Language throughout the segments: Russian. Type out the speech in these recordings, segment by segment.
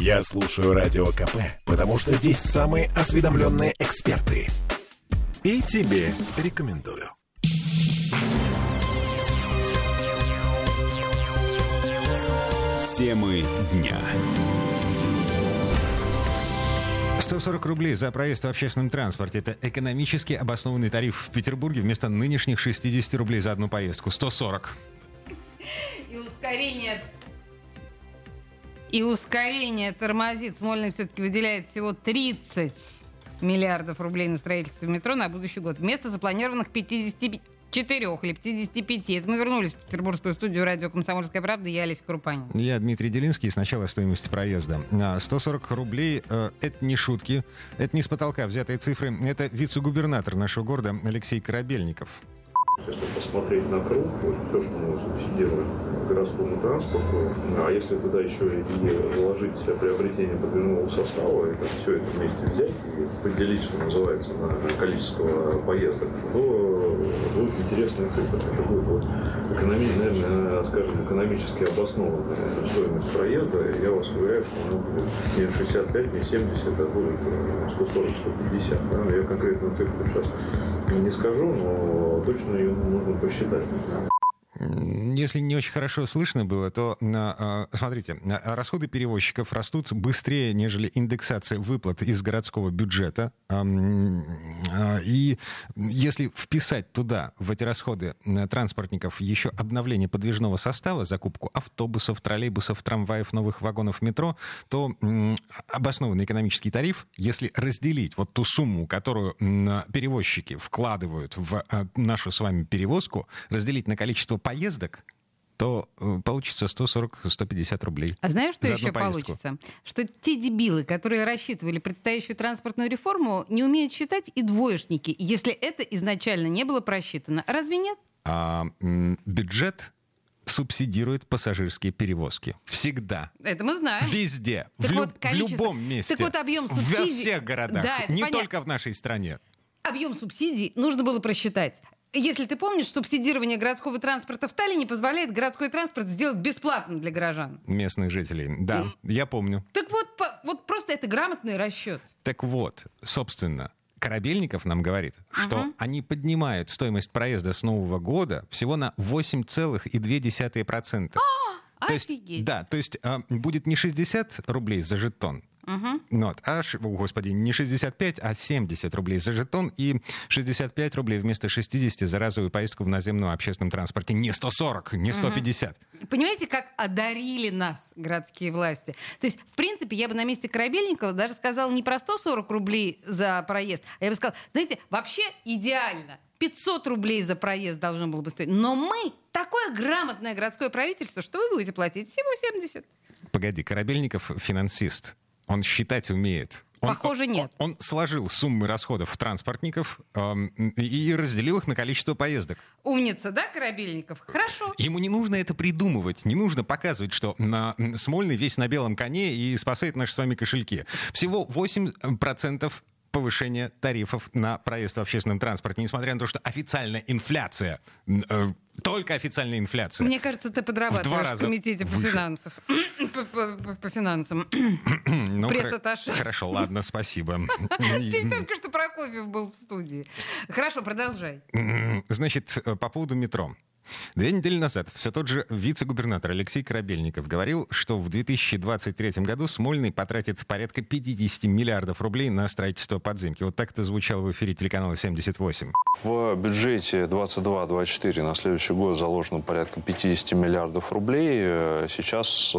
Я слушаю Радио КП, потому что здесь самые осведомленные эксперты. И тебе рекомендую. Темы дня. 140 рублей за проезд в общественном транспорте. Это экономически обоснованный тариф в Петербурге вместо нынешних 60 рублей за одну поездку. 140. И ускорение и ускорение тормозит. Смольный все-таки выделяет всего 30 миллиардов рублей на строительство метро на будущий год. Вместо запланированных 55 4 или 55. Это мы вернулись в петербургскую студию радио «Комсомольская правда». Я Олеся Крупанин. Я Дмитрий Делинский. Сначала стоимость проезда. 140 рублей э, — это не шутки. Это не с потолка взятые цифры. Это вице-губернатор нашего города Алексей Корабельников. Если посмотреть на круг, вот все, что мы субсидируем городскому транспорту, а если туда еще и заложить приобретение подвижного состава, и все это вместе взять и поделить, что называется, на количество поездок, то будут интересные цифры. Это будет вот экономи, наверное, скажем, экономически обоснованная стоимость проезда. Я вас уверяю, что она будет не 65, не 70, а будет 140-150. Да? Я конкретную цифру сейчас не скажу, но точно ее нужно посчитать. Если не очень хорошо слышно было, то а, смотрите, расходы перевозчиков растут быстрее, нежели индексация выплат из городского бюджета. А, и если вписать туда, в эти расходы транспортников, еще обновление подвижного состава, закупку автобусов, троллейбусов, трамваев, новых вагонов метро, то обоснованный экономический тариф, если разделить вот ту сумму, которую перевозчики вкладывают в а, нашу с вами перевозку, разделить на количество поездок, то э, получится 140-150 рублей. А знаешь, что еще поездку? получится? Что те дебилы, которые рассчитывали предстоящую транспортную реформу, не умеют считать и двоечники, если это изначально не было просчитано. Разве нет? А, бюджет субсидирует пассажирские перевозки. Всегда. Это мы знаем. Везде. в, вот, лю- количество... в любом месте. Так вот объем субсидий... Во всех городах. Да, не понятно. только в нашей стране. Объем субсидий нужно было просчитать. Если ты помнишь, субсидирование городского транспорта в Таллине позволяет городской транспорт сделать бесплатным для горожан. Местных жителей, да, я помню. Так вот, вот просто это грамотный расчет. Так вот, собственно, Корабельников нам говорит, что uh-huh. они поднимают стоимость проезда с Нового года всего на 8,2%. А, то офигеть. есть, да, то есть а, будет не 60 рублей за жетон, Угу. Вот. Аж, о, господи, не 65, а 70 рублей за жетон и 65 рублей вместо 60 за разовую поездку в наземном общественном транспорте. Не 140, не 150. Угу. Понимаете, как одарили нас городские власти? То есть, в принципе, я бы на месте Корабельникова даже сказала не про 140 рублей за проезд, а я бы сказала, знаете, вообще идеально. 500 рублей за проезд должно было бы стоить. Но мы такое грамотное городское правительство, что вы будете платить всего 70. Погоди, Корабельников финансист. Он считать умеет. Он, Похоже, нет. Он, он сложил суммы расходов транспортников эм, и разделил их на количество поездок. Умница, да, Корабельников? Хорошо. Ему не нужно это придумывать, не нужно показывать, что на Смольный весь на белом коне и спасает наши с вами кошельки. Всего 8% повышения тарифов на проезд в общественном транспорте, несмотря на то, что официальная инфляция, э, только официальная инфляция. Мне кажется, ты подрабатываешь в, в комитете по, финансов. по, по, по финансам. Ну, Пресс-атташе. Хорошо, ладно, спасибо. Здесь только что Прокофьев был в студии. Хорошо, продолжай. Значит, э, по поводу метро. Две недели назад все тот же вице-губернатор Алексей Корабельников говорил, что в 2023 году Смольный потратит порядка 50 миллиардов рублей на строительство подземки. Вот так это звучало в эфире телеканала 78. В бюджете 22-24 на следующий год заложено порядка 50 миллиардов рублей. Сейчас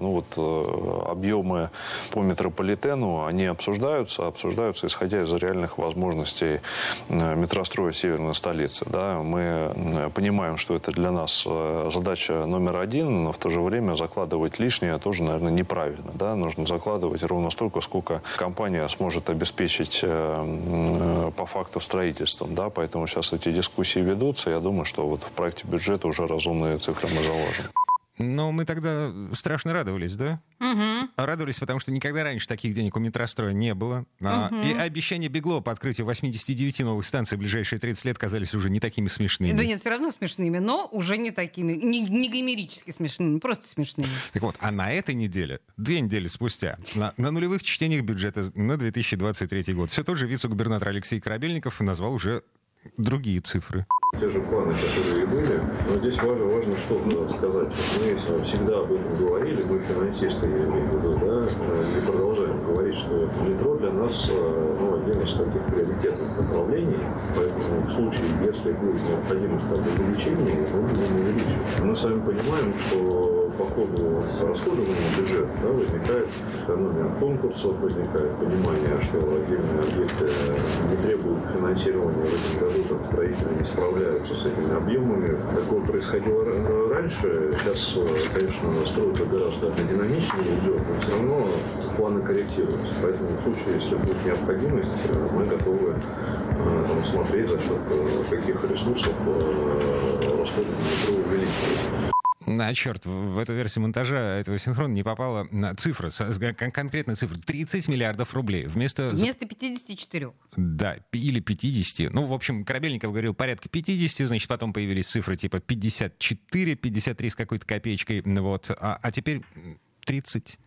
ну вот, э, объемы по метрополитену, они обсуждаются, обсуждаются исходя из реальных возможностей э, метростроя северной столицы. Да, мы понимаем, понимаем, что это для нас э, задача номер один, но в то же время закладывать лишнее тоже, наверное, неправильно. Да? Нужно закладывать ровно столько, сколько компания сможет обеспечить э, э, по факту строительством. Да? Поэтому сейчас эти дискуссии ведутся. Я думаю, что вот в проекте бюджета уже разумные цифры мы заложим. Но мы тогда страшно радовались, да? Угу. Радовались, потому что никогда раньше таких денег у метростроя не было. А, Мгм. И обещания Бегло по открытию 89 новых станций в ближайшие 30 лет казались уже не такими смешными. Да нет, все равно смешными, но уже не такими, не, не гомерически смешными, просто смешными. Так вот, а на этой неделе, две недели спустя, на, на нулевых чтениях бюджета на 2023 год, все тот же вице-губернатор Алексей Корабельников назвал уже другие цифры. Те же планы, которые и были. Но здесь важно, важно что сказать. Мы всегда об этом говорили, мы финансисты, я имею в виду, да, и продолжаем говорить, что метро для нас э, ну, один из таких приоритетных направлений. Поэтому в случае, если будет необходимость там, увеличения, мы будем увеличивать. Мы сами понимаем, что ходу расходования бюджета да, возникает экономия конкурсов, возникает понимание, что отдельные объекты не требуют финансирования в этом году, как строители не справляются с этими объемами. Такое происходило раньше. Сейчас, э, конечно, стройка гораздо динамичнее идет, но все равно планы корректируются. Поэтому в случае, если будет необходимость, э, мы готовы э, там, смотреть за счет э, каких ресурсов э, расходы метро увеличивать. На черт, в эту версию монтажа этого синхрона не попала на цифра, конкретная цифра, 30 миллиардов рублей. Вместо, Вместо 54. да, или 50. Ну, в общем, Корабельников говорил порядка 50, значит, потом появились цифры типа 54, 53 с какой-то копеечкой, вот, а, а теперь м, 30.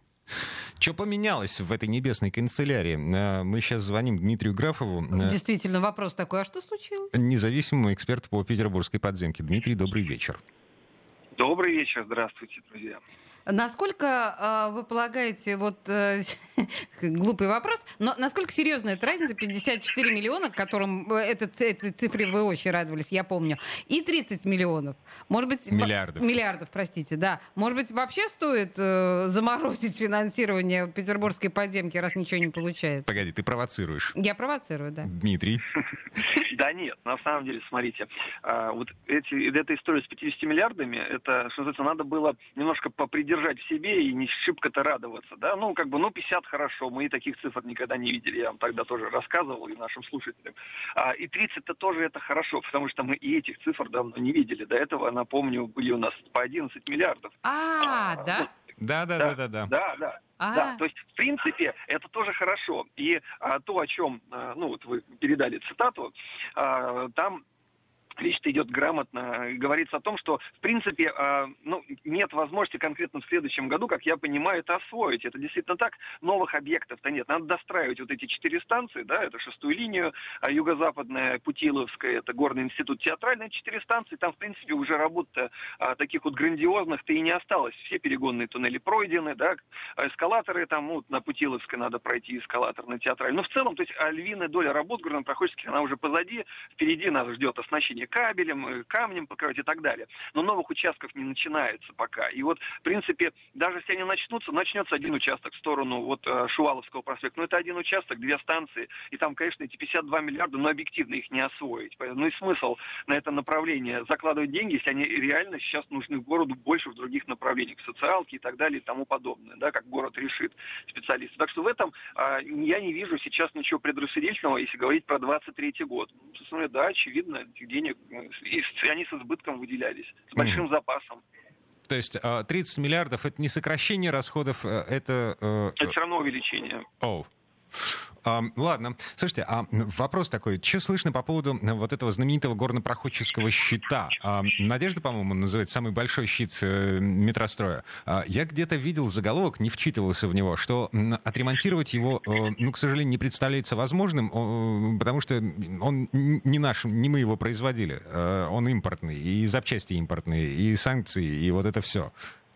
Что поменялось в этой небесной канцелярии? А, Мы сейчас звоним Дмитрию Графову, э, Действительно, вопрос такой, а что случилось? независимому эксперту по петербургской подземке. Дмитрий, добрый вечер. Добрый вечер, здравствуйте, друзья. Насколько э, вы полагаете, вот э, глупый вопрос, но насколько серьезная эта разница, 54 миллиона, к которым э, это, этой цифре вы очень радовались, я помню, и 30 миллионов? Может быть... Миллиардов. Миллиардов, простите, да. Может быть, вообще стоит э, заморозить финансирование петербургской подземки, раз ничего не получается? Погоди, ты провоцируешь. Я провоцирую, да. Дмитрий. Да нет, на самом деле, смотрите, а, вот эти, эта история с 50 миллиардами, это, что называется, надо было немножко попридержать в себе и не шибко-то радоваться, да, ну, как бы, ну, 50 хорошо, мы и таких цифр никогда не видели, я вам тогда тоже рассказывал и нашим слушателям. А, и 30-то тоже это хорошо, потому что мы и этих цифр давно не видели, до этого, напомню, были у нас по 11 миллиардов. А, да? Да, да, да, да, да. Да, да. А. Да, то есть, в принципе, это тоже хорошо. И а, то, о чем, а, ну, вот вы передали цитату, а, там речь-то идет грамотно, говорится о том, что, в принципе, а, ну, нет возможности конкретно в следующем году, как я понимаю, это освоить. Это действительно так. Новых объектов-то нет. Надо достраивать вот эти четыре станции, да, это шестую линию, а юго-западная, Путиловская, это Горный институт театральная, четыре станции, там, в принципе, уже работа а, таких вот грандиозных-то и не осталось. Все перегонные туннели пройдены, да, эскалаторы там, ну, на Путиловской надо пройти эскалатор на театральной. Но в целом, то есть, львиная доля работ горнопроходческих, она уже позади, впереди нас ждет оснащение кабелем, э, камнем покрывать и так далее. Но новых участков не начинается пока. И вот, в принципе, даже если они начнутся, начнется один участок в сторону вот э, Шуваловского проспекта. Но это один участок, две станции. И там, конечно, эти 52 миллиарда, но объективно их не освоить. Ну и смысл на это направление закладывать деньги, если они реально сейчас нужны городу больше в других направлениях, в социалке и так далее и тому подобное, да, как город решит специалисты. Так что в этом а, я не вижу сейчас ничего предрассудительного, если говорить про 23 год. Ну, да, очевидно, этих денег, и они с избытком выделялись, с большим запасом. То есть а, 30 миллиардов это не сокращение расходов, э, это... э, Это все равно увеличение. Оу. Ладно. Слушайте, а вопрос такой. Что слышно по поводу э, вот этого знаменитого горнопроходческого щита? А, Надежда, по-моему, он называется самый большой щит э, метростроя. А, я где-то видел заголовок, не вчитывался в него, что отремонтировать его, э, ну, к сожалению, не представляется возможным, потому что он не наш, не мы его производили. Он импортный, и запчасти импортные, и санкции, и вот это все.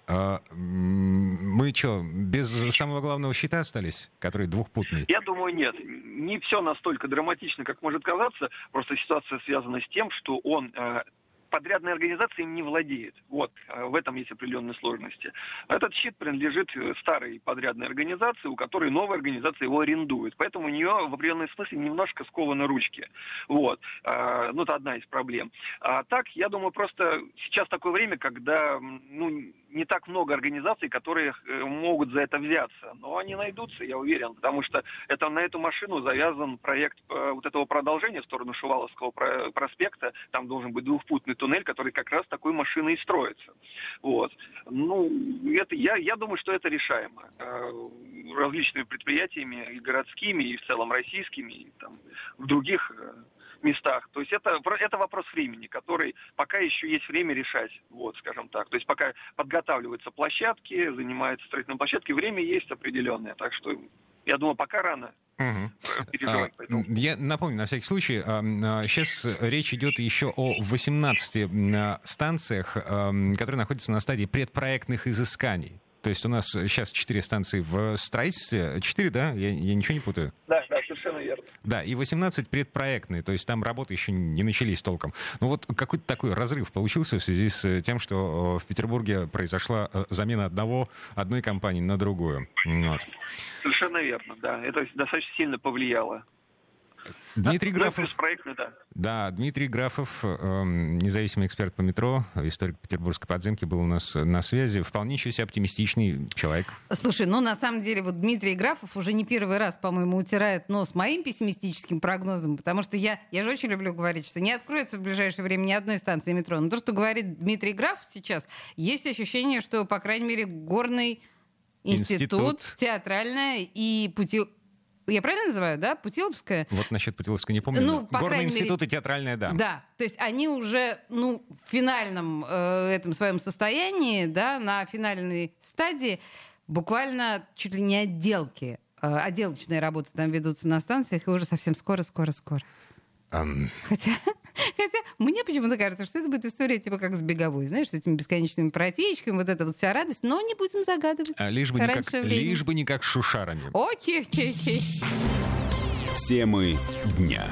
А, мы что, без самого главного щита остались, который двухпутный? Я думаю, нет. Не все настолько драматично, как может казаться. Просто ситуация связана с тем, что он э, подрядная организация им не владеет. Вот, э, в этом есть определенные сложности. Этот щит принадлежит э, старой подрядной организации, у которой новая организация его арендует. Поэтому у нее в определенном смысле немножко скованы ручки. Вот. Ну, это одна из проблем. А так, я думаю, просто сейчас такое время, когда ну, не так много организаций, которые э, могут за это взяться. Но они найдутся, я уверен, потому что это на эту машину завязан проект э, вот этого продолжения в сторону Шуваловского проспекта. Там должен быть двухпутный туннель, который как раз такой машиной и строится. Вот. Ну, это, я, я думаю, что это решаемо. Э, различными предприятиями, и городскими, и в целом российскими, и там, в других местах. То есть это, это вопрос времени, который пока еще есть время решать, вот, скажем так. То есть пока подготавливаются площадки, занимаются строительной площадки, время есть определенное. Так что я думаю, пока рано Угу. А, я напомню, на всякий случай, сейчас а, речь идет еще о 18 станциях, которые находятся на стадии предпроектных изысканий. То есть у нас сейчас 4 станции в строительстве. 4, да? Я, я ничего не путаю? Да, да, и 18 предпроектные, то есть там работы еще не начались толком. Ну вот какой-то такой разрыв получился в связи с тем, что в Петербурге произошла э, замена одного, одной компании на другую. Вот. Совершенно верно, да. Это достаточно сильно повлияло. Дмитрий Графов. Проектный, да. да, Дмитрий Графов, э, независимый эксперт по метро, историк Петербургской подземки, был у нас на связи. Вполне еще себе оптимистичный человек. Слушай, ну на самом деле вот Дмитрий Графов уже не первый раз, по-моему, утирает нос моим пессимистическим прогнозом, потому что я, я же очень люблю говорить, что не откроется в ближайшее время ни одной станции метро. Но то, что говорит Дмитрий Графов сейчас, есть ощущение, что, по крайней мере, горный институт, институт. театральная и пути я правильно называю, да? Путиловская? Вот насчет Путиловской не помню. Ну, по Горный институт мере, и театральная, да. Да, то есть они уже ну, в финальном э, этом своем состоянии, да, на финальной стадии буквально чуть ли не отделки, э, отделочные работы там ведутся на станциях, и уже совсем скоро-скоро-скоро. Um... Хотя, хотя мне почему-то кажется, что это будет история типа как с беговой, знаешь, с этими бесконечными протечками, вот эта вот вся радость, но не будем загадывать. А лишь бы, не как, лишь бы не как с шушарами. Окей, окей, окей. Темы дня.